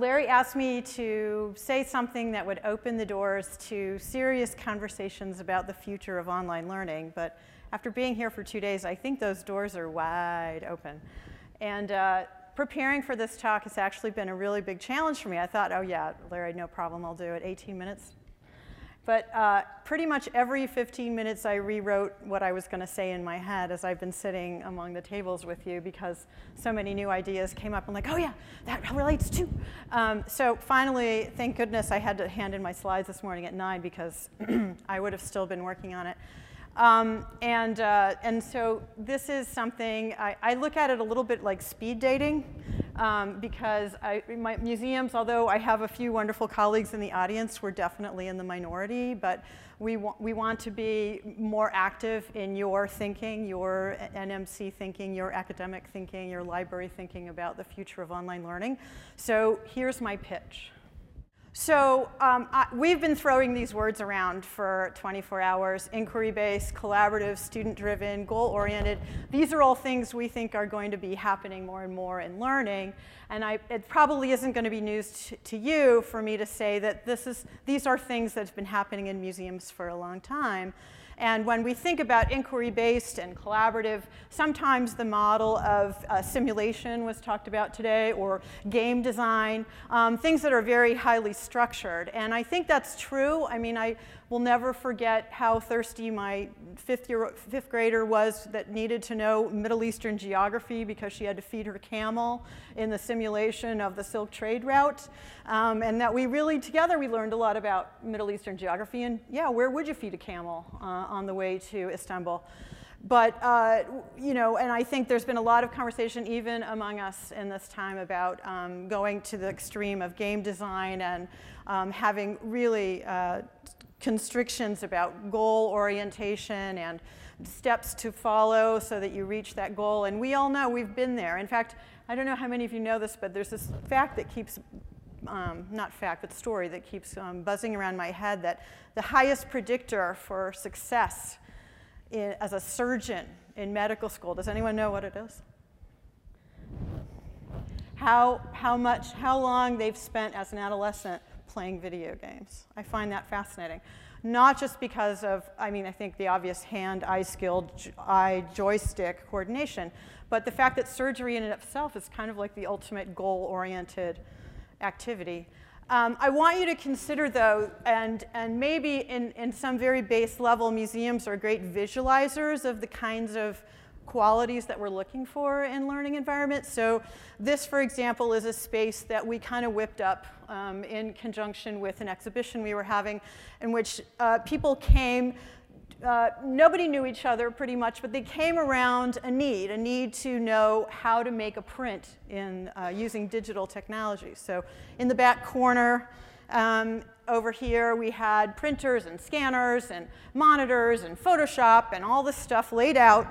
Larry asked me to say something that would open the doors to serious conversations about the future of online learning. But after being here for two days, I think those doors are wide open. And uh, preparing for this talk has actually been a really big challenge for me. I thought, oh yeah, Larry, no problem, I'll do it. 18 minutes, but uh, pretty much every 15 minutes, I rewrote what I was going to say in my head as I've been sitting among the tables with you because so many new ideas came up. I'm like, oh yeah, that relates too. Um, so finally, thank goodness I had to hand in my slides this morning at 9 because I would have still been working on it. Um, and, uh, and so this is something, I, I, look at it a little bit like speed dating um, because I, my museums, although I have a few wonderful colleagues in the audience, we're definitely in the minority, but we, wa we want to be more active in your thinking, your NMC thinking, your academic thinking, your library thinking about the future of online learning. So here's my pitch. So um, I, we've been throwing these words around for 24 hours, inquiry-based, collaborative, student-driven, goal-oriented. These are all things we think are going to be happening more and more in learning. And I, it probably isn't going to be news to you for me to say that this is, these are things that have been happening in museums for a long time. And when we think about inquiry-based and collaborative, sometimes the model of uh, simulation was talked about today, or game design, um, things that are very highly structured. And I think that's true. I mean, I will never forget how thirsty my fifth, year, fifth grader was that needed to know Middle Eastern geography because she had to feed her camel in the simulation of the Silk Trade Route. Um, and that we really, together, we learned a lot about Middle Eastern geography. And yeah, where would you feed a camel uh, on the way to Istanbul? But, uh, you know, and I think there's been a lot of conversation even among us in this time about um, going to the extreme of game design and um, having really uh, constrictions about goal orientation and steps to follow so that you reach that goal. And we all know we've been there. In fact, I don't know how many of you know this, but there's this fact that keeps, um, not fact, but story that keeps um, buzzing around my head that the highest predictor for success in, as a surgeon in medical school, does anyone know what it is? How, how much, how long they've spent as an adolescent playing video games. I find that fascinating. Not just because of, I mean, I think the obvious hand, eye skill, eye joystick coordination, but the fact that surgery in and of itself is kind of like the ultimate goal oriented activity. Um, I want you to consider, though, and, and maybe in, in some very base level, museums are great visualizers of the kinds of qualities that we're looking for in learning environments. So this, for example, is a space that we kind of whipped up um, in conjunction with an exhibition we were having in which uh, people came uh, nobody knew each other pretty much, but they came around a need, a need to know how to make a print in uh, using digital technology. So in the back corner, um, over here we had printers and scanners and monitors and Photoshop and all this stuff laid out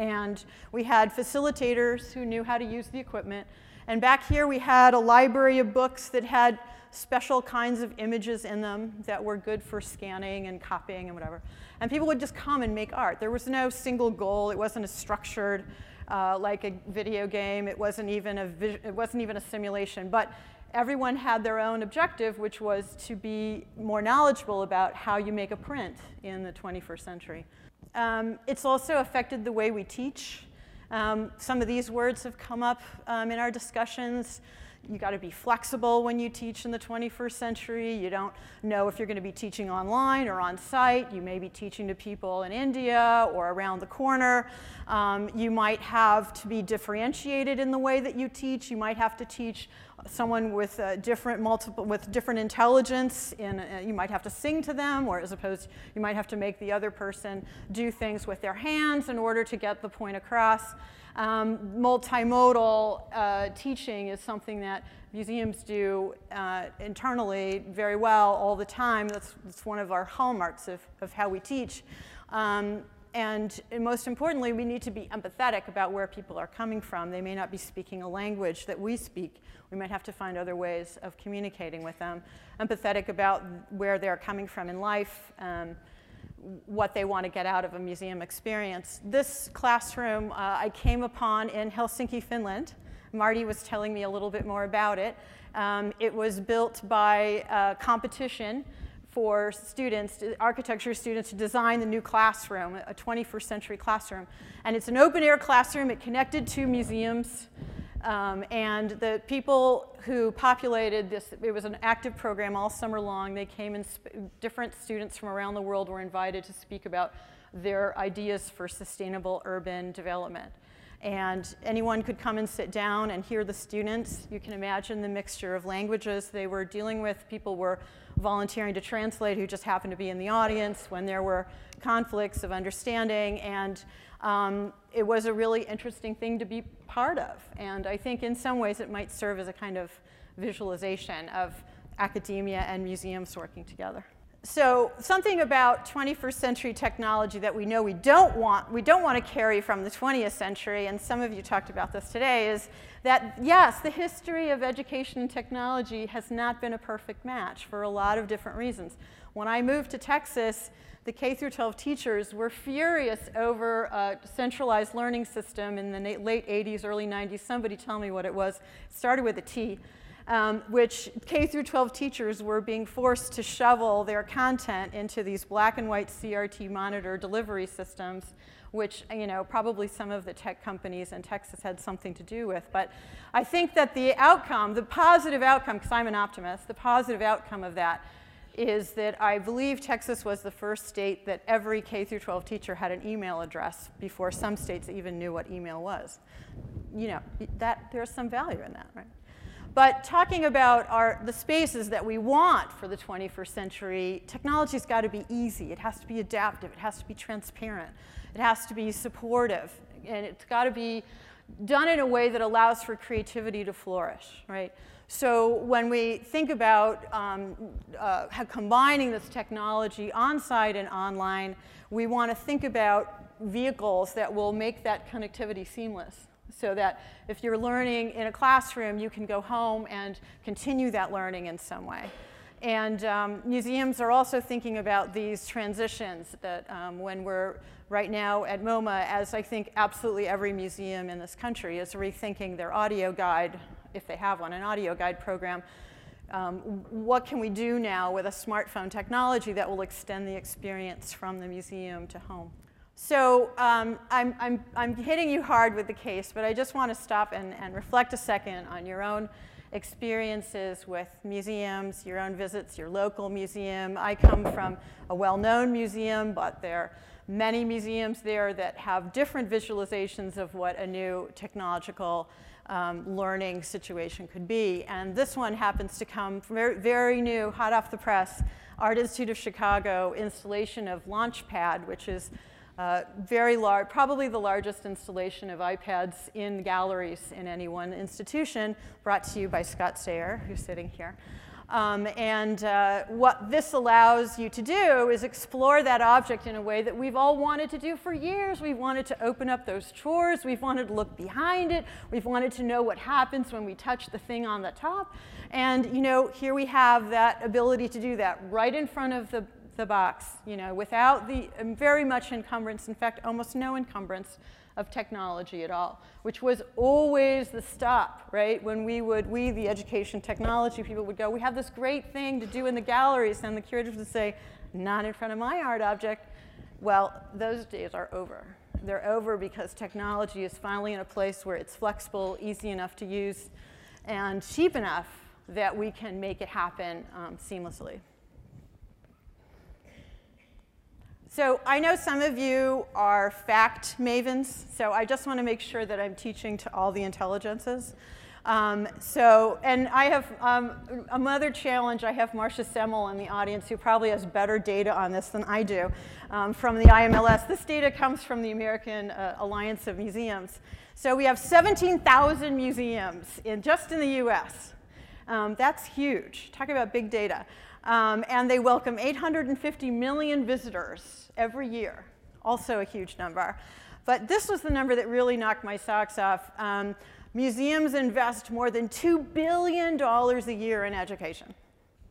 and we had facilitators who knew how to use the equipment. And back here we had a library of books that had special kinds of images in them that were good for scanning and copying and whatever. And people would just come and make art. There was no single goal. It wasn't a structured uh, like a video game. It wasn't even a it wasn't even a simulation. But everyone had their own objective, which was to be more knowledgeable about how you make a print in the 21st century. Um, it's also affected the way we teach. Um, some of these words have come up um, in our discussions. You got to be flexible when you teach in the 21st century. You don't know if you're going to be teaching online or on site. You may be teaching to people in India or around the corner. Um, you might have to be differentiated in the way that you teach. You might have to teach someone with different multiple with different intelligence in uh, you might have to sing to them or as opposed you might have to make the other person do things with their hands in order to get the point across um, multimodal uh, teaching is something that museums do uh, internally very well all the time that's, that's one of our hallmarks of, of how we teach um, and most importantly, we need to be empathetic about where people are coming from. They may not be speaking a language that we speak. We might have to find other ways of communicating with them. Empathetic about where they're coming from in life, um, what they want to get out of a museum experience. This classroom uh, I came upon in Helsinki, Finland. Marty was telling me a little bit more about it. Um, it was built by a competition for students, architecture students, to design the new classroom, a 21st century classroom. And it's an open air classroom. It connected to museums. Um, and the people who populated this, it was an active program all summer long. They came and different students from around the world were invited to speak about their ideas for sustainable urban development. And anyone could come and sit down and hear the students. You can imagine the mixture of languages they were dealing with. People were volunteering to translate who just happened to be in the audience when there were conflicts of understanding. And um, it was a really interesting thing to be part of. And I think in some ways it might serve as a kind of visualization of academia and museums working together. So something about 21st century technology that we know we don't want, we don't want to carry from the 20th century, and some of you talked about this today, is that yes, the history of education and technology has not been a perfect match for a lot of different reasons. When I moved to Texas, the K through 12 teachers were furious over a centralized learning system in the late 80s, early 90s. Somebody tell me what it was. It started with a T um, which K through 12 teachers were being forced to shovel their content into these black and white CRT monitor delivery systems, which you know probably some of the tech companies in Texas had something to do with. But I think that the outcome, the positive outcome, because I'm an optimist, the positive outcome of that is that I believe Texas was the first state that every K through 12 teacher had an email address before some states even knew what email was. You know, that there's some value in that, right? But talking about our, the spaces that we want for the 21st century, technology's got to be easy. It has to be adaptive. It has to be transparent. It has to be supportive. And it's got to be done in a way that allows for creativity to flourish, right? So when we think about um, uh, combining this technology on-site and online, we want to think about vehicles that will make that connectivity seamless so that if you're learning in a classroom, you can go home and continue that learning in some way. And um, museums are also thinking about these transitions that um, when we're right now at MoMA, as I think absolutely every museum in this country is rethinking their audio guide, if they have one, an audio guide program. Um, what can we do now with a smartphone technology that will extend the experience from the museum to home? So um, I'm, I'm, I'm hitting you hard with the case, but I just want to stop and, and reflect a second on your own experiences with museums, your own visits, your local museum. I come from a well-known museum, but there are many museums there that have different visualizations of what a new technological um, learning situation could be. And this one happens to come from very, very new, hot off the press, Art Institute of Chicago installation of Launchpad, which is uh, very large, probably the largest installation of iPads in galleries in any one institution, brought to you by Scott Sayre, who's sitting here. Um, and uh, what this allows you to do is explore that object in a way that we've all wanted to do for years. We've wanted to open up those drawers. We've wanted to look behind it. We've wanted to know what happens when we touch the thing on the top. And you know, here we have that ability to do that right in front of the, the box, you know, without the um, very much encumbrance, in fact, almost no encumbrance of technology at all, which was always the stop, right? When we would, we, the education technology people would go, we have this great thing to do in the galleries, and the curators would say, not in front of my art object. Well, those days are over. They're over because technology is finally in a place where it's flexible, easy enough to use, and cheap enough that we can make it happen um, seamlessly. So I know some of you are fact mavens, so I just want to make sure that I'm teaching to all the intelligences. Um, so, and I have um, another challenge. I have Marsha Semmel in the audience who probably has better data on this than I do um, from the IMLS. This data comes from the American uh, Alliance of Museums. So we have 17,000 museums in, just in the US. Um, that's huge. Talk about big data. Um, and they welcome 850 million visitors every year, also a huge number. But this was the number that really knocked my socks off. Um, museums invest more than $2 billion a year in education.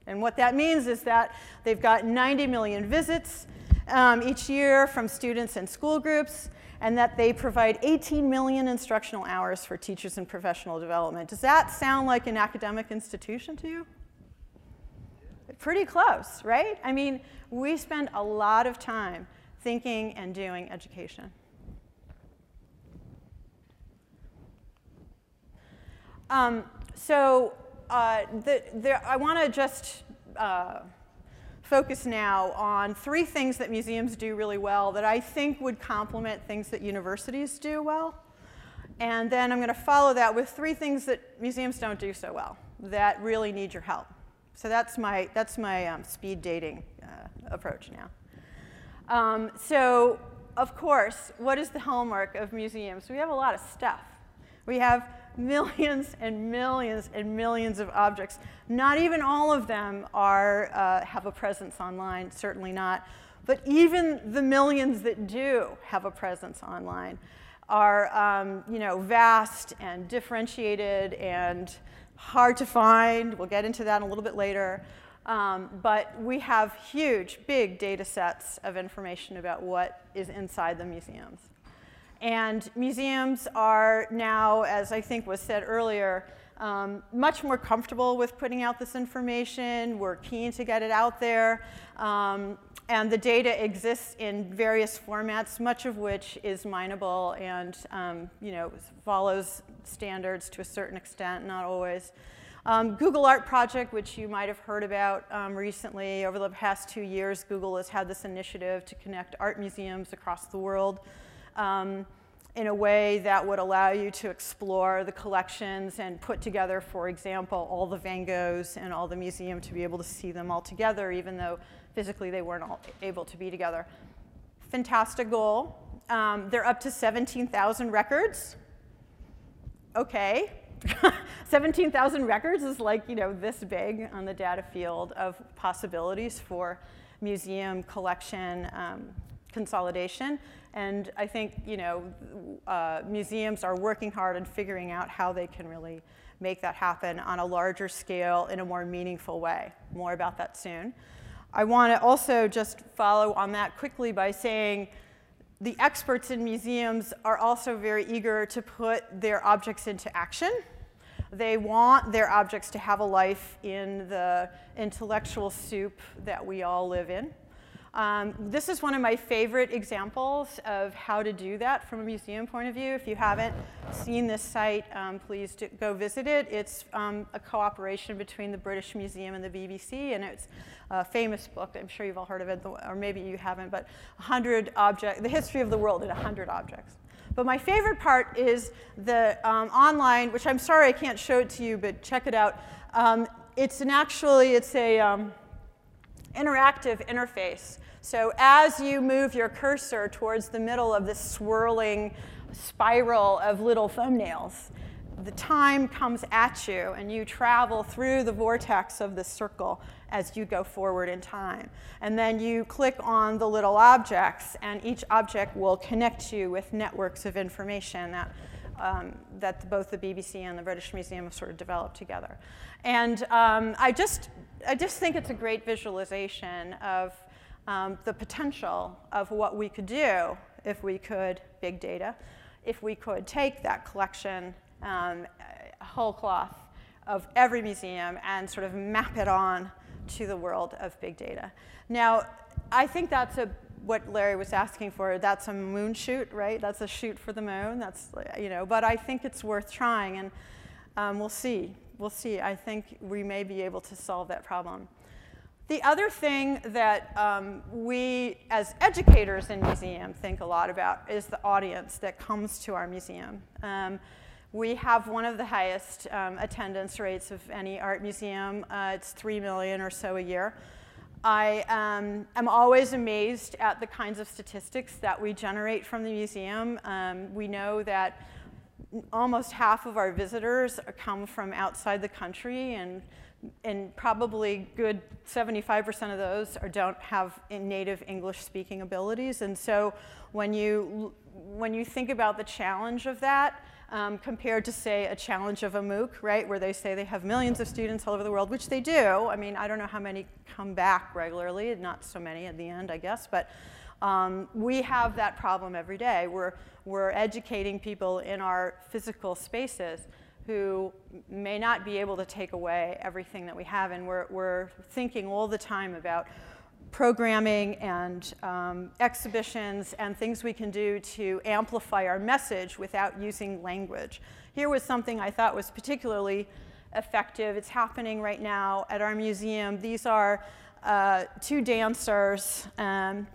And what that means is that they've got 90 million visits, um, each year from students and school groups, and that they provide 18 million instructional hours for teachers in professional development. Does that sound like an academic institution to you? Pretty close, right? I mean, we spend a lot of time thinking and doing education. Um, so uh, the, the, I want to just uh, focus now on three things that museums do really well that I think would complement things that universities do well. And then I'm going to follow that with three things that museums don't do so well that really need your help. So that's my, that's my um, speed dating uh, approach now. Um, so, of course, what is the hallmark of museums? We have a lot of stuff. We have millions and millions and millions of objects. Not even all of them are, uh, have a presence online, certainly not. But even the millions that do have a presence online are um, you know, vast and differentiated and hard to find. We'll get into that a little bit later. Um, but we have huge, big data sets of information about what is inside the museums. And museums are now, as I think was said earlier, um, much more comfortable with putting out this information. We're keen to get it out there. Um, and the data exists in various formats, much of which is mineable and um, you know, follows standards to a certain extent, not always. Um, Google Art Project, which you might have heard about um, recently, over the past two years, Google has had this initiative to connect art museums across the world um, in a way that would allow you to explore the collections and put together, for example, all the Van Goghs and all the museum to be able to see them all together, even though physically they weren't all able to be together. Fantastic goal. Um, they're up to 17,000 records. Okay. 17,000 records is like, you know, this big on the data field of possibilities for museum collection um, consolidation. And I think you know, uh, museums are working hard on figuring out how they can really make that happen on a larger scale in a more meaningful way. More about that soon. I want to also just follow on that quickly by saying the experts in museums are also very eager to put their objects into action. They want their objects to have a life in the intellectual soup that we all live in. Um, this is one of my favorite examples of how to do that from a museum point of view. If you haven't seen this site, um, please do, go visit it. It's um, a cooperation between the British Museum and the BBC, and it's a famous book. I'm sure you've all heard of it, or maybe you haven't, but 100 objects, the history of the world in 100 objects. But my favorite part is the um, online, which I'm sorry I can't show it to you, but check it out. Um, it's an actually, it's a, um, interactive interface. So as you move your cursor towards the middle of this swirling spiral of little thumbnails, the time comes at you and you travel through the vortex of the circle as you go forward in time. And then you click on the little objects, and each object will connect you with networks of information that, um, that both the BBC and the British Museum have sort of developed together. And um, I just I just think it's a great visualization of um, the potential of what we could do if we could, big data, if we could take that collection, um, whole cloth of every museum and sort of map it on to the world of big data. Now, I think that's a what Larry was asking for. That's a moon shoot, right? That's a shoot for the moon. That's you know, but I think it's worth trying, and um, we'll see we'll see. I think we may be able to solve that problem. The other thing that um, we, as educators in museum, think a lot about is the audience that comes to our museum. Um, we have one of the highest um, attendance rates of any art museum. Uh, it's 3 million or so a year. I um, am always amazed at the kinds of statistics that we generate from the museum. Um, we know that almost half of our visitors come from outside the country and and probably good 75% of those are, don't have native English speaking abilities. And so when you, when you think about the challenge of that, um, compared to, say, a challenge of a MOOC, right, where they say they have millions of students all over the world, which they do. I mean, I don't know how many come back regularly, not so many at the end, I guess, but um, we have that problem every day. We're, we're educating people in our physical spaces who may not be able to take away everything that we have, and we're, we're thinking all the time about programming and um, exhibitions and things we can do to amplify our message without using language. Here was something I thought was particularly effective. It's happening right now at our museum. These are uh, two dancers, um,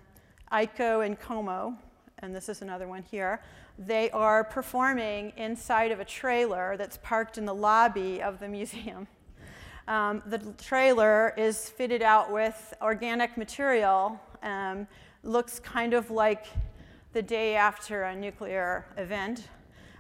Eiko and Koma, and this is another one here. They are performing inside of a trailer that's parked in the lobby of the museum. Um, the trailer is fitted out with organic material, um, looks kind of like the day after a nuclear event.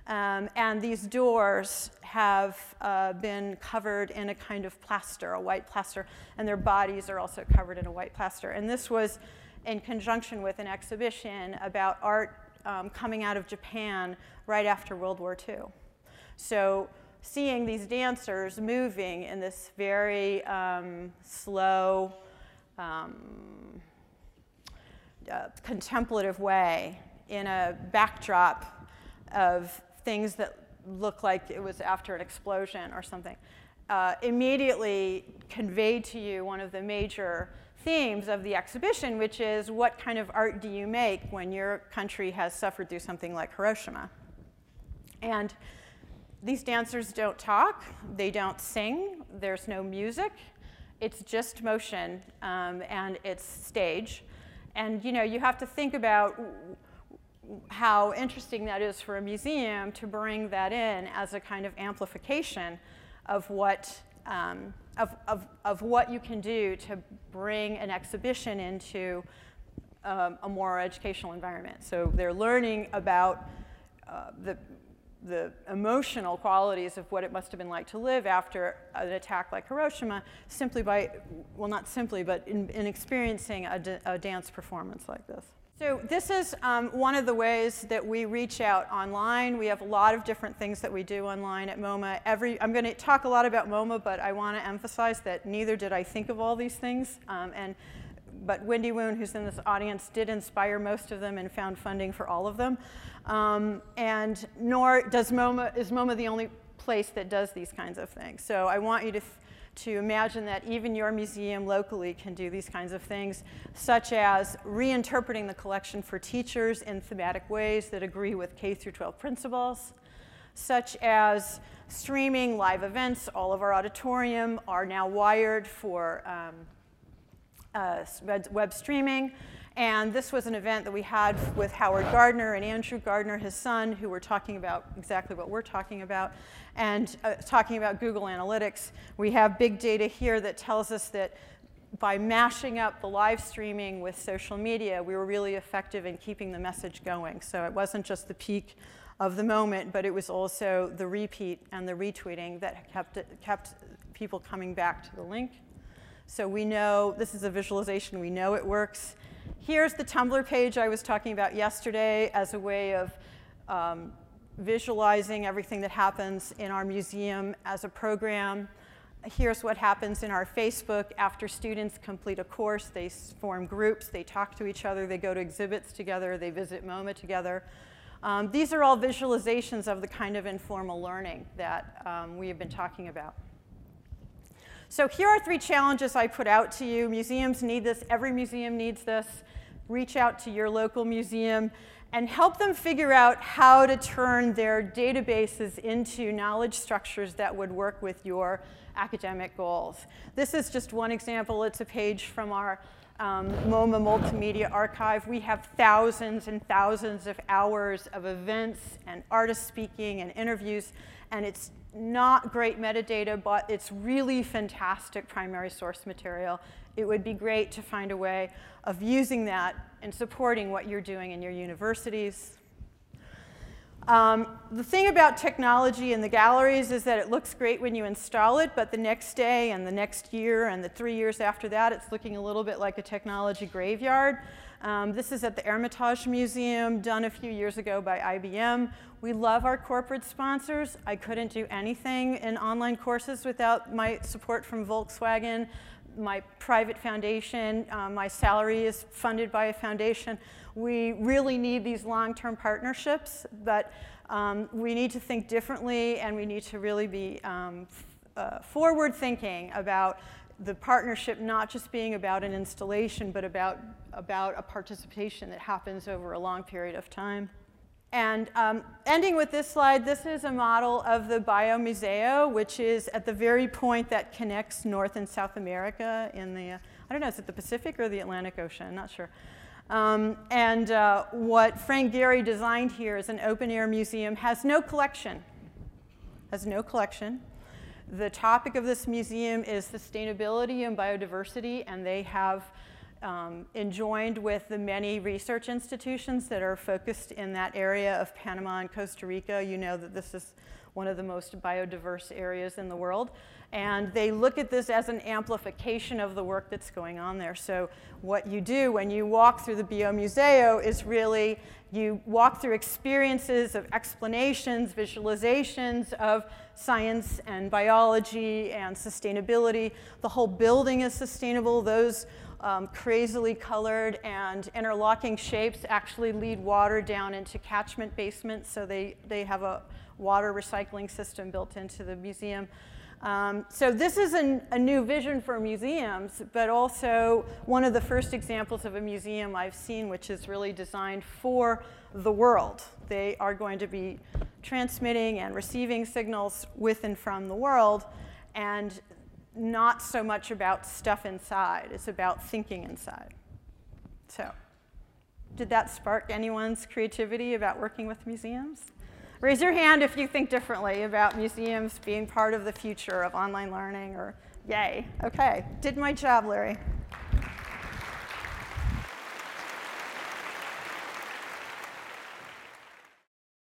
Um, and these doors have uh, been covered in a kind of plaster, a white plaster, and their bodies are also covered in a white plaster. And this was in conjunction with an exhibition about art um, coming out of Japan right after World War II. So seeing these dancers moving in this very um, slow, um, uh, contemplative way in a backdrop of things that look like it was after an explosion or something, uh, immediately conveyed to you one of the major themes of the exhibition, which is what kind of art do you make when your country has suffered through something like Hiroshima? And these dancers don't talk, they don't sing, there's no music, it's just motion um, and it's stage. And you know, you have to think about how interesting that is for a museum to bring that in as a kind of amplification of what, um, of, of, of what you can do to bring an exhibition into um, a more educational environment. So they're learning about uh, the the emotional qualities of what it must have been like to live after an attack like Hiroshima simply by, well, not simply, but in, in experiencing a, dance performance like this. So this is um, one of the ways that we reach out online. We have a lot of different things that we do online at MoMA. Every, I'm going to talk a lot about MoMA, but I want to emphasize that neither did I think of all these things. Um, and but Wendy Woon, who's in this audience, did inspire most of them and found funding for all of them. Um, and nor does MoMA, is MoMA the only place that does these kinds of things. So I want you to, to imagine that even your museum locally can do these kinds of things, such as reinterpreting the collection for teachers in thematic ways that agree with K through 12 principles, such as streaming live events. All of our auditorium are now wired for um, uh, web streaming. And this was an event that we had with Howard Gardner and Andrew Gardner, his son, who were talking about exactly what we're talking about, and uh, talking about Google Analytics. We have big data here that tells us that by mashing up the live streaming with social media, we were really effective in keeping the message going. So it wasn't just the peak of the moment, but it was also the repeat and the retweeting that kept, it, kept people coming back to the link. So we know this is a visualization, we know it works. Here's the Tumblr page I was talking about yesterday as a way of um, visualizing everything that happens in our museum as a program. Here's what happens in our Facebook after students complete a course. They form groups, they talk to each other, they go to exhibits together, they visit MoMA together. Um, these are all visualizations of the kind of informal learning that um, we have been talking about. So here are three challenges I put out to you. Museums need this, every museum needs this reach out to your local museum and help them figure out how to turn their databases into knowledge structures that would work with your academic goals. This is just one example. It's a page from our um, MoMA Multimedia Archive. We have thousands and thousands of hours of events and artist speaking and interviews, and it's not great metadata, but it's really fantastic primary source material. It would be great to find a way of using that and supporting what you're doing in your universities. Um, the thing about technology in the galleries is that it looks great when you install it, but the next day and the next year and the three years after that, it's looking a little bit like a technology graveyard. Um, this is at the Hermitage Museum, done a few years ago by IBM. We love our corporate sponsors. I couldn't do anything in online courses without my support from Volkswagen, my private foundation. Uh, my salary is funded by a foundation. We really need these long-term partnerships, but um, we need to think differently and we need to really be um, uh, forward thinking about the partnership not just being about an installation, but about, about a participation that happens over a long period of time. And um, ending with this slide, this is a model of the Biomuseo, which is at the very point that connects North and South America in the, I don't know, is it the Pacific or the Atlantic Ocean? I'm not sure. Um, and uh, what Frank Gehry designed here is an open air museum, has no collection, has no collection. The topic of this museum is sustainability and biodiversity, and they have um, enjoined with the many research institutions that are focused in that area of Panama and Costa Rica. You know that this is one of the most biodiverse areas in the world. And they look at this as an amplification of the work that's going on there. So what you do when you walk through the Biomuseo is really you walk through experiences of explanations, visualizations of science and biology and sustainability. The whole building is sustainable. Those um, crazily colored and interlocking shapes actually lead water down into catchment basements, so they, they have a water recycling system built into the museum. Um, so this is an, a new vision for museums, but also one of the first examples of a museum I've seen which is really designed for the world. They are going to be transmitting and receiving signals with and from the world, and not so much about stuff inside. It's about thinking inside. So, did that spark anyone's creativity about working with museums? Raise your hand if you think differently about museums being part of the future of online learning or yay. Okay, did my job, Larry.